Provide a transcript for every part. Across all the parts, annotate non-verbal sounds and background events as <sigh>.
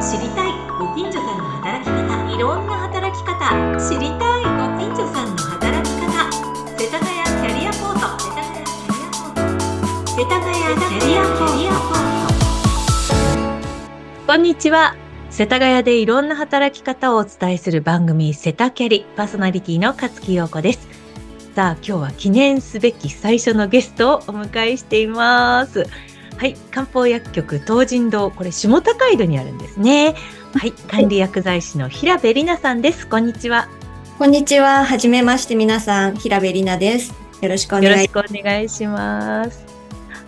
知りたいご近所さんの働き方いろんな働き方知りたいご近所さんの働き方世田谷キャリアポート世田谷キャリアポート。世田谷キャリアポートこんにちは。世田谷でいろんな働き方をお伝えする番組セタキャリパーソナリティの勝木陽子です。さあ今日は記念すべき最初のゲストをお迎えしています。はい、漢方薬局東神堂、これ下高井戸にあるんですね。はい、管理薬剤師の平部里奈さんです。こんにちは。こんにちは。はじめまして皆さん、平部里奈です。よろしくお願いします。お願いします。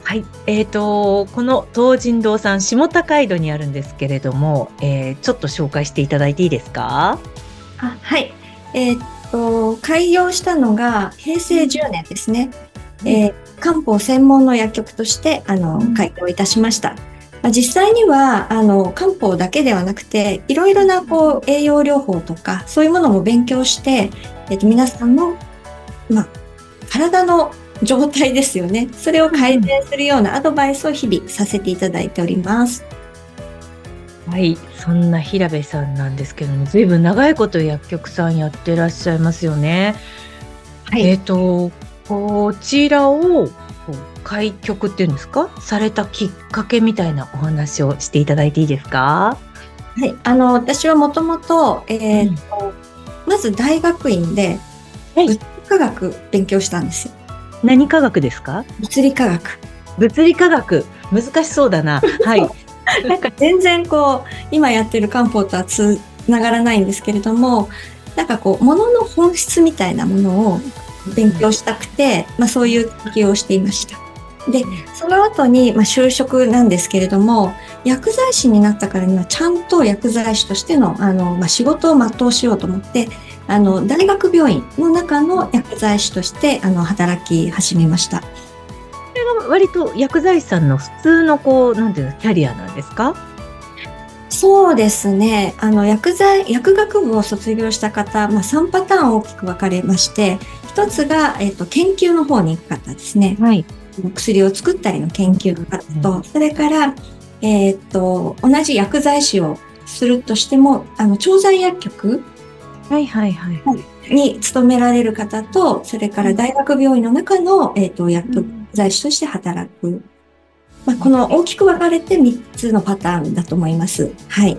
はい、えっ、ー、とこの東神堂さん下高井戸にあるんですけれども、えー、ちょっと紹介していただいていいですか？あ、はい。えっ、と開業したのが平成10年ですね。えー、漢方専門の薬局としてあの開業いたしました。まあ、実際にはあの漢方だけではなくていろいろなこう栄養療法とかそういうものも勉強して、えっと、皆さんの、まあ、体の状態ですよねそれを改善するようなアドバイスを日々させていただいております。はい、そんな平部さんなんですけども、ずいぶん長いこと薬局さんやってらっしゃいますよね。はい、えっ、ー、とこちらを開局っていうんですか？されたきっかけみたいなお話をしていただいていいですか？はい、あの私はもともと,、えーと、うん、まず大学院で物理科学勉強したんですよ。何科学ですか？物理科学。物理科学難しそうだな。<laughs> はい。なんか全然こう今やってる漢方とはつながらないんですけれどもなんかこうものの本質みたいなものを勉強したくて、まあ、そういう研究をしていました。で、その後に、まあ、就職なんですけれども、薬剤師になったからには、ちゃんと薬剤師としての、あの、まあ、仕事を全うしようと思って、あの、大学病院の中の薬剤師として、あの、働き始めました。これが割と薬剤師さんの普通の、こう、なんていうの、キャリアなんですか？そうですね。あの、薬剤、薬学部を卒業した方、まあ、3パターン大きく分かれまして、一つが、えっ、と、研究の方に行く方ですね。はい。薬を作ったりの研究の方と、うん、それから、えっ、と、同じ薬剤師をするとしても、あの、調剤薬局はいはいはい。に勤められる方と、それから大学病院の中の、えっ、と、薬剤師として働く。まあ、この大きく分かれて3つのパターンだと思います。はい。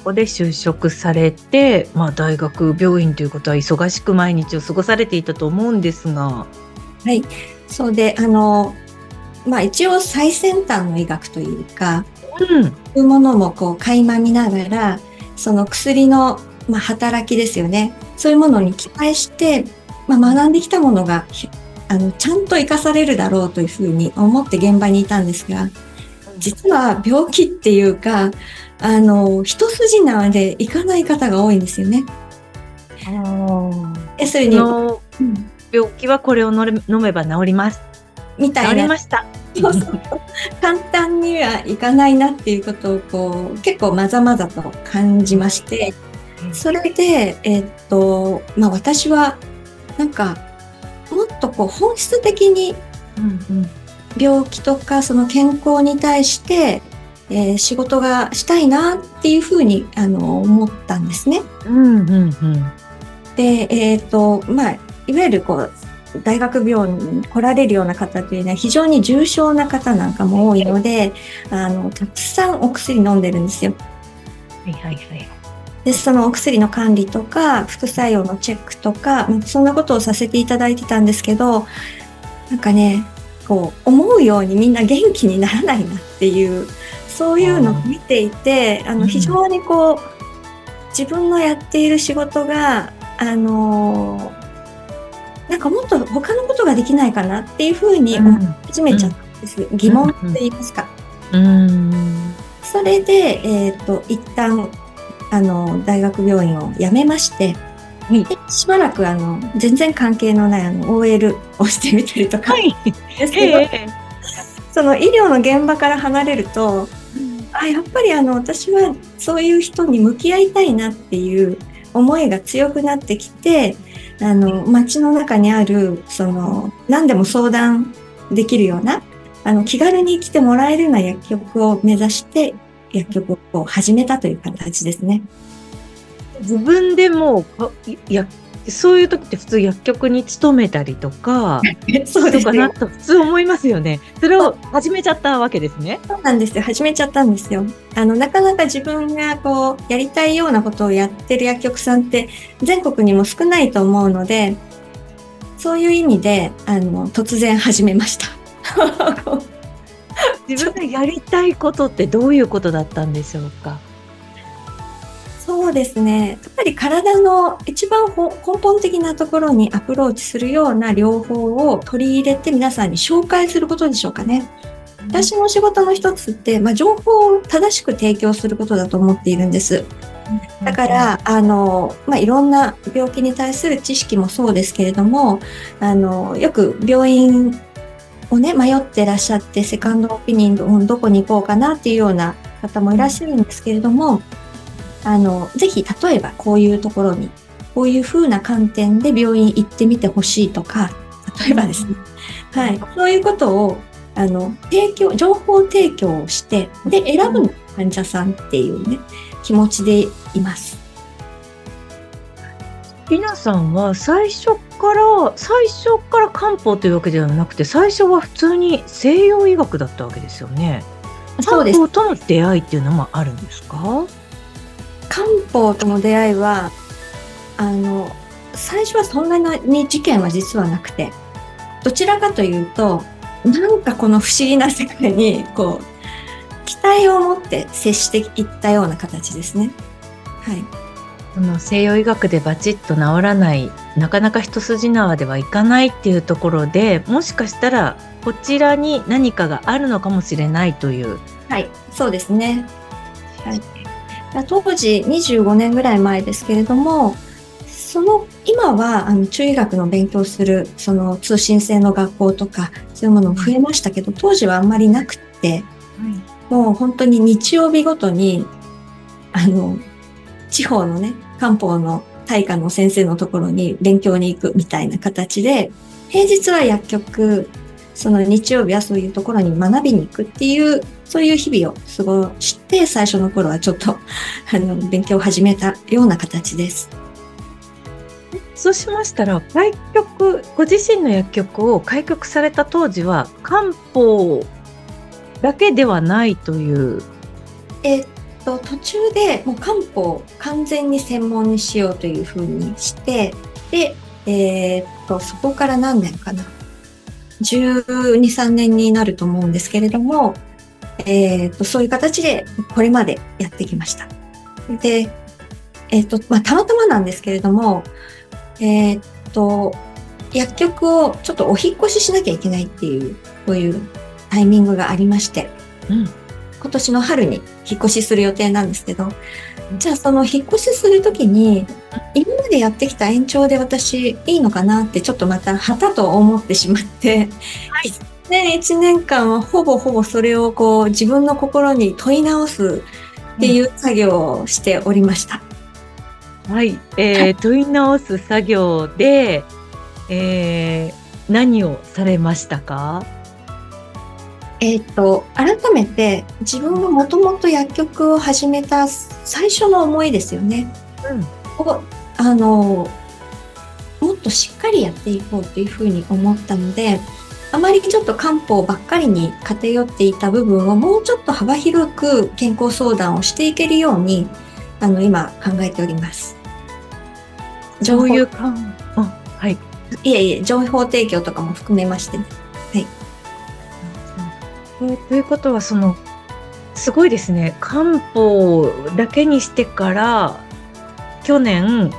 ここで就職されて、まあ、大学病院ということは忙しく毎日を過ごされていたと思うんですが。はい、そうであの、まあ、一応最先端の医学というか、うん、そういうものもこう垣間見ながらその薬の、まあ、働きですよね。そういうものに期待して、まあ、学んできたものがあのちゃんと生かされるだろうというふうに思って現場にいたんですが実は病気っていうかあの、一筋縄でいかない方が多いんですよね。要するに、病気はこれを飲めば治ります。みたいな。治りました。簡単にはいかないなっていうことをこう結構まざまざと感じまして、それで、えー、っと、まあ私はなんかもっとこう本質的に病気とかその健康に対してえー、仕事がしたいなっていうふうにあの思ったんですね。うんうんうん、で、えっ、ー、とまあ、いわゆるこう大学病院に来られるような方というのは非常に重症な方なんかも多いのであのたくさんお薬飲んでるんですよ。はいはいはい、でそのお薬の管理とか副作用のチェックとかそんなことをさせていただいてたんですけどなんかねこう思うようにみんな元気にならないなっていうそういうのを見ていてあの非常にこう、自分のやっている仕事があのなんかもっと他のことができないかなっていうふうに思い始めちゃったんです、うん、疑問って言いますか。うん、それで、えーと、一旦あの大学病院を辞めまして、はい、しばらくあの全然関係のないあの OL をしてみたりとか、はい、ですけど、えー、その医療の現場から離れるとあやっぱりあの私はそういう人に向き合いたいなっていう思いが強くなってきてあの街の中にあるその何でも相談できるようなあの気軽に来てもらえるような薬局を目指して薬局を始めたという形ですね。自分でもやそういう時って普通薬局に勤めたりとか、<laughs> そうとかなと普通思いますよね。それを始めちゃったわけですね。そうなんですよ。始めちゃったんですよ。あの、なかなか自分がこう、やりたいようなことをやってる薬局さんって全国にも少ないと思うので、そういう意味で、あの、突然始めました。<laughs> 自分がやりたいことってどういうことだったんでしょうか？そうですね。やっぱり体の一番根本的なところにアプローチするような療法を取り入れて皆さんに紹介することでしょうかね。私の仕事の一つって、まあ、情報を正しく提供することだと思っているんです。だから、あの、まあ、いろんな病気に対する知識もそうですけれども、あの、よく病院をね、迷ってらっしゃって、セカンドオピニオンどこに行こうかなっていうような方もいらっしゃるんですけれども、あの、ぜひ、例えばこういうところに、こういう風な観点で病院行ってみてほしいとか、例えばですね、はい、そういうことを、あの、提供、情報提供をして、で、選ぶ患者さんっていうね、気持ちでいます。りなさんは最初から最初から漢方というわけではなくて最初は普通に西洋医学だったわけですよね。そうです。漢方との出会いっていうのもあるんですか？漢方との出会いはあの最初はそんなに事件は実はなくてどちらかというとなんかこの不思議な世界にこう期待を持って接していったような形ですね。はい。その西洋医学でバチッと治らないなかなか一筋縄ではいかないっていうところでもしかしたらこちらに何かがあるのかもしれないという。はいそうですね。はい、当時25年ぐらい前ですけれどもその今はあの中医学の勉強するその通信制の学校とかそういうものも増えましたけど当時はあんまりなくって、はい、もう本当に日曜日ごとにあの地方のね漢方の大科の先生のところに勉強に行くみたいな形で平日は薬局その日曜日はそういうところに学びに行くっていうそういう日々を過ごして最初の頃はちょっと <laughs> あの勉強を始めたような形です。そうしましたら開局ご自身の薬局を開局された当時は漢方だけではないという。えっと途中でもう漢方完全に専門にしようというふうにしてで、えー、っとそこから何年かな？12、3年になると思うんですけれども、えー、っとそういう形でこれまでやってきました。で、えー、っとまあ、たまたまなんですけれども、えっと薬局をちょっとお引越ししなきゃいけないっていうこういうタイミングがありまして、うん、今年の春に引っ越しする予定なんですけど、じゃあその引っ越しするときに、今までやってきた延長で私いいのかなってちょっとまた旗と思ってしまって、はい、年1年間はほぼほぼそれをこう自分の心に問い直すっていう作業をしておりました。うん、はい、えー、問い直す作業で、えー、何をされましたか？えっ、ー、と、改めて自分がもともと薬局を始めた最初の思いですよね。うん、をあのもっとしっかりやっていこうというふうに思ったので、あまりちょっと漢方ばっかりに偏っていた部分をもうちょっと幅広く健康相談をしていけるように、あの、今考えております。どういうか、はい。いえいえ、情報提供とかも含めましてね。はい。えということはそのすごいですね漢方だけにしてから去年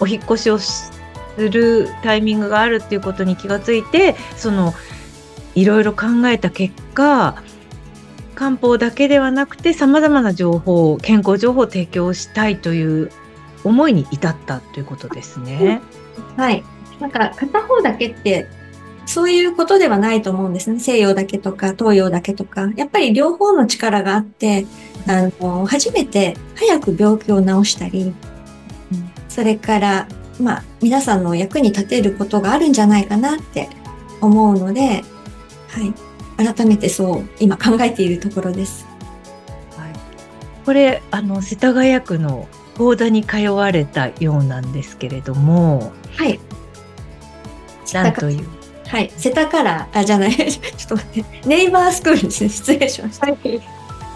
お引越しをするタイミングがあるっていうことに気がついてそのいろいろ考えた結果漢方だけではなくてさまざまな情報健康情報を提供したいという思いに至ったということですね。はい、なんか片方だけってそういうことではないと思うんですね。西洋だけとか東洋だけとか。やっぱり両方の力があって、あの、初めて早く病気を治したり、それから、まあ、皆さんの役に立てることがあるんじゃないかなって思うので、はい。改めてそう、今考えているところです。はい。これあの世田谷区の講座に通われたようなんですけれども、はい。なんという？はい。セタカラー、あ、じゃない、<laughs> ちょっと待って。ネイバースクールですね。失礼しました。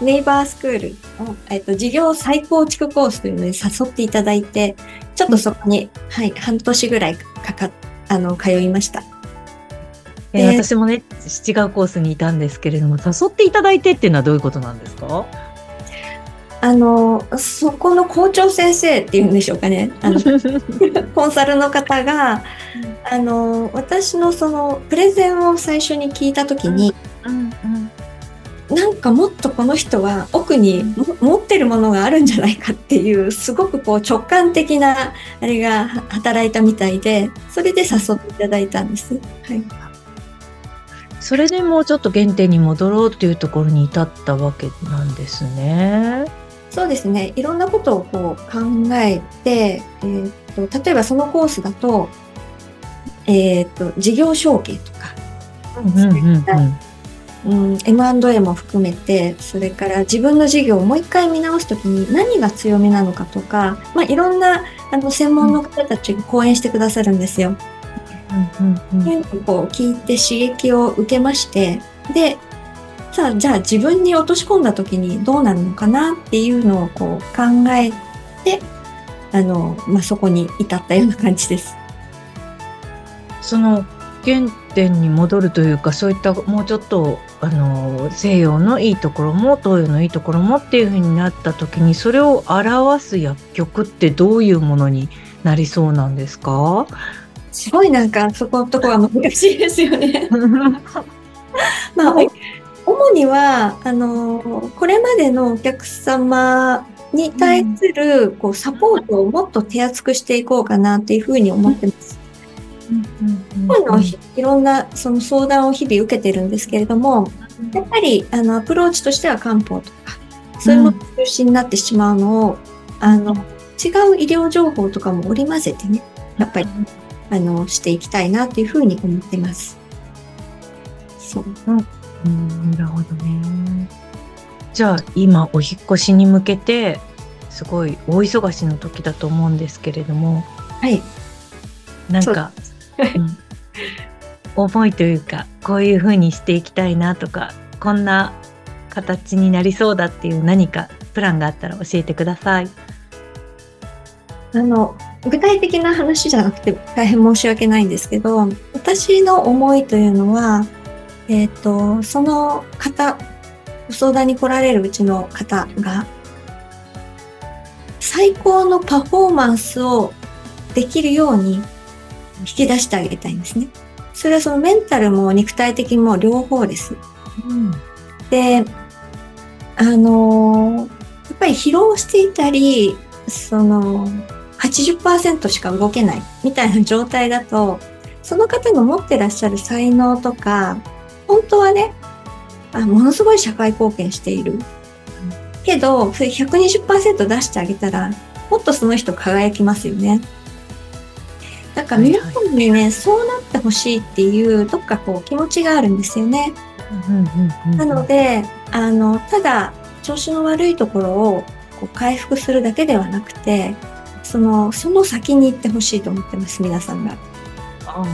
ネイバースクールの、えっと、事業再構築コースというのに誘っていただいて、ちょっとそこに、はい、半年ぐらいかかっ、あの、通いました。えー、私もね、違うコースにいたんですけれども、誘っていただいてっていうのはどういうことなんですか？あの、そこの校長先生っていうんでしょうかね。あの <laughs> コンサルの方が、あの、私のそのプレゼンを最初に聞いたときに、うんうんなんかもっとこの人は奥に持ってるものがあるんじゃないかっていうすごくこう直感的なあれが働いたみたいでそれで誘っていただいたんです。はい、それでもうちょっと原点に戻ろうっていうところに至ったわけなんですね。そうですね。いろんなことをこう考えて、えー、っと例えばそのコースだと、えー、っと事業承継とか、うんうんうんうんうん、M&A も含めてそれから自分の事業をもう一回見直す時に何が強みなのかとか、まあ、いろんなあの専門の方たちが講演してくださるんですよ。うんうんうん、こう聞いて刺激を受けましてでさあじゃあ自分に落とし込んだ時にどうなるのかなっていうのをこう考えてあの、まあ、そこに至ったような感じです。その原点に戻るというかそういったもうちょっとあの西洋のいいところも東洋のいいところもっていうふうになった時にそれを表す薬局ってどういうものになりそうなんですか？すごいなんかそこのとこは難しいですよね。<laughs> まあ、主にはあのこれまでのお客様に対するこうサポートをもっと手厚くしていこうかなっていうふうに思ってます。こういうのいろんなその相談を日々受けてるんですけれども、やっぱりあのアプローチとしては漢方とか、そういうもの中心になってしまうのを、あの、違う医療情報とかも織り交ぜてね、やっぱり、あの、していきたいなというふうに思ってます。そう。うん、なるほどね。じゃあ、今、お引越しに向けて、すごい大忙しの時だと思うんですけれども、はい。なんか、うん思いというかこういうふうにしていきたいなとかこんな形になりそうだっていう何かプランがあったら教えてください。あの具体的な話じゃなくて大変申し訳ないんですけど私の思いというのは、えっ、ー、とその方ご相談に来られるうちの方が最高のパフォーマンスをできるように引き出してあげたいんですね。それはそのメンタルも肉体的も両方です。うん、で、あのー、やっぱり疲労していたり、その、80%しか動けないみたいな状態だと、その方が持ってらっしゃる才能とか、本当はね、あものすごい社会貢献している。けど、それ120%出してあげたら、もっとその人輝きますよね。だから皆さんにね、はいはい、そうなってほしいっていうどっかこう気持ちがあるんですよね。なのであのただ調子の悪いところをこう回復するだけではなくてそのその先に行ってほしいと思ってます皆さんが。あ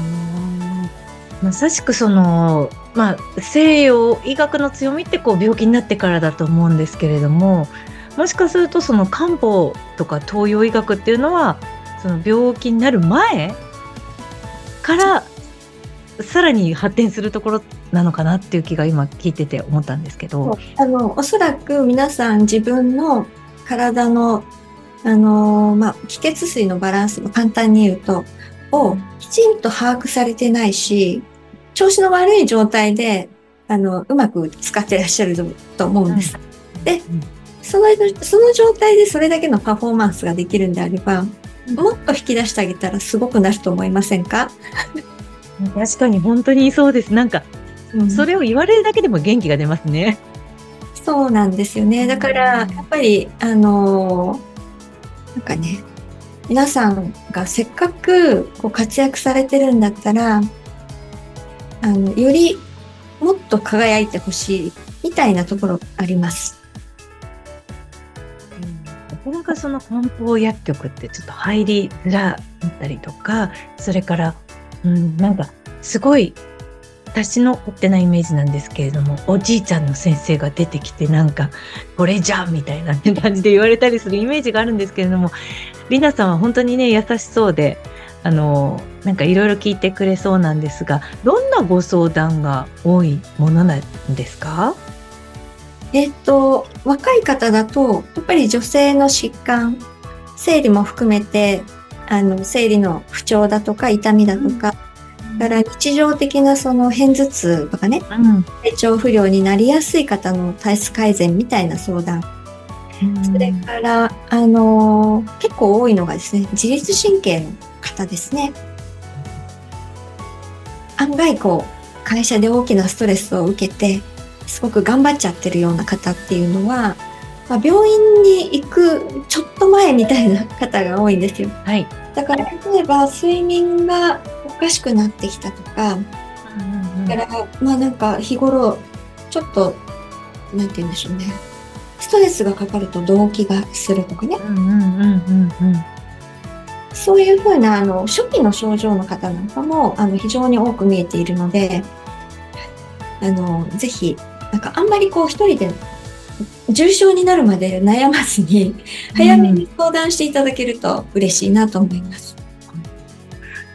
まさしくその、まあ、西洋医学の強みってこう病気になってからだと思うんですけれどももしかするとその漢方とか東洋医学っていうのはその病気になる前からさらに発展するところなのかなっていう気が今聞いてて思ったんですけどあのおそらく皆さん自分の体のあの、まあ、気血水のバランス簡単に言うとをきちんと把握されてないし調子の悪い状態であのうまく使ってらっしゃると思うんです。でそのその状態でそれだけのパフォーマンスができるんであればもっと引き出してあげたらすごくなると思いませんか？確かに本当にそうです。なんか、うん、それを言われるだけでも元気が出ますね。そうなんですよね。だから、やっぱり、あのなんかね、皆さんがせっかくこう活躍されてるんだったら、あの、よりもっと輝いてほしいみたいなところあります。かなかその漢方薬局ってちょっと入りづらかったりとか、それから、うん、なんかすごい私の勝手ないイメージなんですけれども、おじいちゃんの先生が出てきてなんか、これじゃみたいな感じで言われたりするイメージがあるんですけれども、りなさんは本当にね、優しそうで、あの、なんかいろいろ聞いてくれそうなんですが、どんなご相談が多いものなんですか？えっと、若い方だと、やっぱり女性の疾患、生理も含めて、あの、生理の不調だとか、痛みだとか、うん、から日常的なその片頭痛とかね、うん、体調不良になりやすい方の体質改善みたいな相談。うん、それから、あのー、結構多いのがですね、自律神経の方ですね。案外こう、会社で大きなストレスを受けて、すごく頑張っちゃってるような方っていうのは、まあ、病院に行くちょっと前みたいな方が多いんですよ。はい。だから例えば睡眠がおかしくなってきたとか、うんうん、だからまあなんか日頃ちょっとなんて言うんでしょうね。ストレスがかかると動悸がするとかね。そういうふうなあの初期の症状の方なんかもあの非常に多く見えているので、あのぜひなんかあんまりこう一人で重症になるまで悩まずに早めに相談していただけると嬉しいなと思います。うん、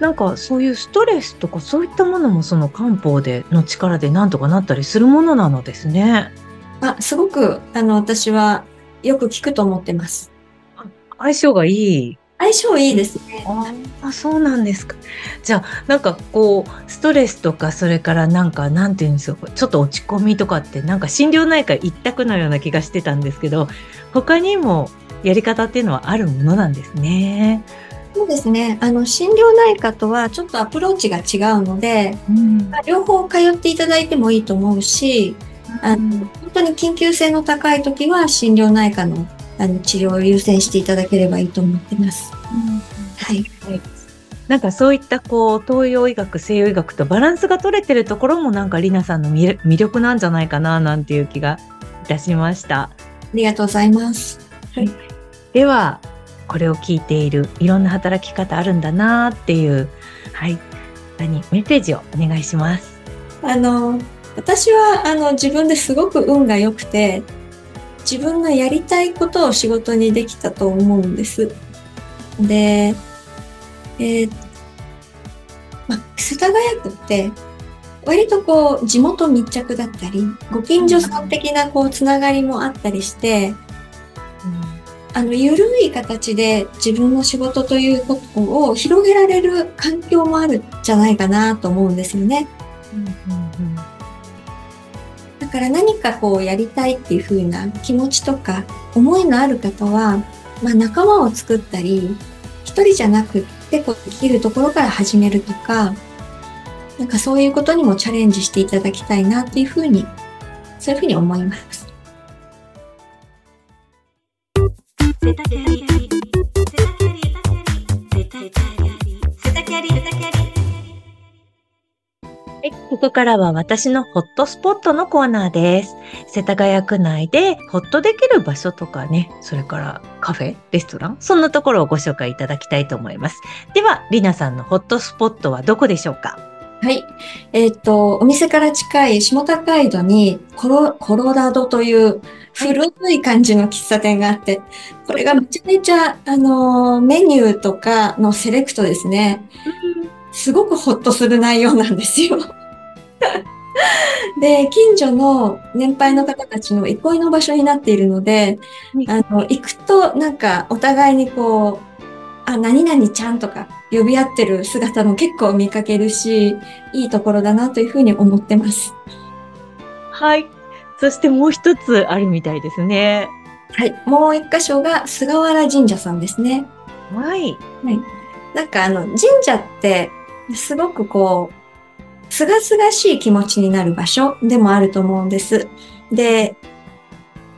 なんかそういうストレスとかそういったものもその漢方での力でなんとかなったりするものなのですね。あすごくあの私はよく聞くと思ってます。相性がいい相性いいですね。あそうなんですか。じゃあなんかこうストレスとかそれからなんかなんていうんですかちょっと落ち込みとかってなんか心療内科一択のような気がしてたんですけど他にもやり方っていうのはあるものなんですね。そうですね。あの心療内科とはちょっとアプローチが違うので、うん、両方通っていただいてもいいと思うし、あの本当に緊急性の高い時は心療内科のあの治療を優先していただければいいと思ってます。うん、はい、はいなんかそういったこう東洋医学西洋医学とバランスが取れてるところもなんかりなさんの魅力なんじゃないかななんていう気がいたしました。ありがとうございます。はい、ではこれを聞いているいろんな働き方あるんだなっていうはい何メッセージをお願いします。あの私はあの自分ですごく運が良くて自分がやりたいことを仕事にできたと思うんです。で、えー、ま世田谷区って割とこう地元密着だったりご近所さん的なこうつながりもあったりして、うん、あの緩い形で自分の仕事ということを広げられる環境もあるんじゃないかなと思うんですよね。うんうんから何かこうやりたいっていう風な気持ちとか思いのある方は、まあ、仲間を作ったり一人じゃなくってこうできるところから始めるとかなんかそういうことにもチャレンジしていただきたいなっていう風にそういう風に思います。ここからは私のホットスポットのコーナーです。世田谷区内でホッとできる場所とかね、それからカフェ、レストラン、そんなところをご紹介いただきたいと思います。では、りなさんのホットスポットはどこでしょうか？はい。えっ、と、お店から近い下高井戸にコロ、コロラドという古い感じの喫茶店があって、これがめちゃめちゃ、あの、メニューとかのセレクトですね。すごくほっとする内容なんですよ。<laughs> で、近所の年配の方たちの憩いの場所になっているので、あの、行くとなんかお互いにこう、あ、何々ちゃんとか呼び合ってる姿も結構見かけるし、いいところだなというふうに思ってます。はい。そしてもう一つあるみたいですね。はい。もう一箇所が菅原神社さんですね。はい。はい。なんかあの、神社ってすごくこう、すがすがしい気持ちになる場所でもあると思うんです。で、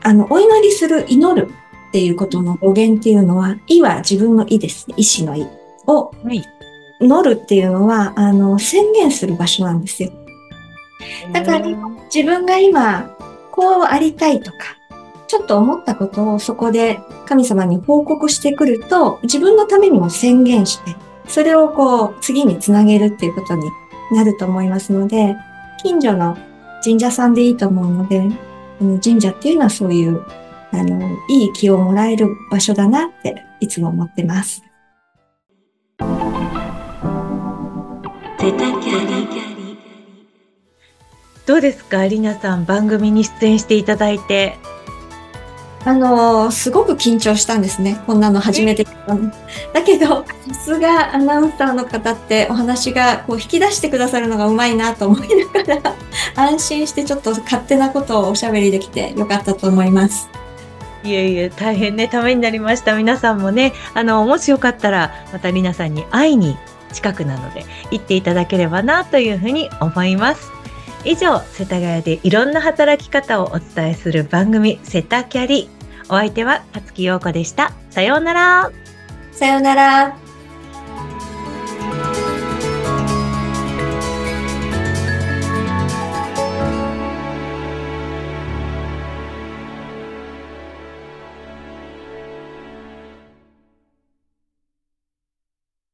あの、お祈りする、祈るっていうことの語源っていうのは、意は自分の意ですね。意志の意を、祈るっていうのは、あの、宣言する場所なんですよ。だから、自分が今、こうありたいとか、ちちょっと思ったことをそこで神様に報告してくると、自分のためにも宣言して、それをこう次につなげるっていうことになると思いますので、近所の神社さんでいいと思うので、神社っていうのはそういう、あの、いい気をもらえる場所だなっていつも思ってます。どうですか、りなさん、番組に出演していただいて。あのー、すごく緊張したんですね。こんなの初めて。だけど、さすがアナウンサーの方ってお話がこう引き出してくださるのがうまいなと思いながら、安心してちょっと勝手なことをおしゃべりできてよかったと思います。いえいえ、大変ね、ためになりました。皆さんもね、あの、もしよかったら、またりなさんに会いに近くなので行っていただければなというふうに思います。以上、世田谷でいろんな働き方をお伝えする番組、セタキャリ。お相手は、勝木陽子でした。さようなら。さようなら。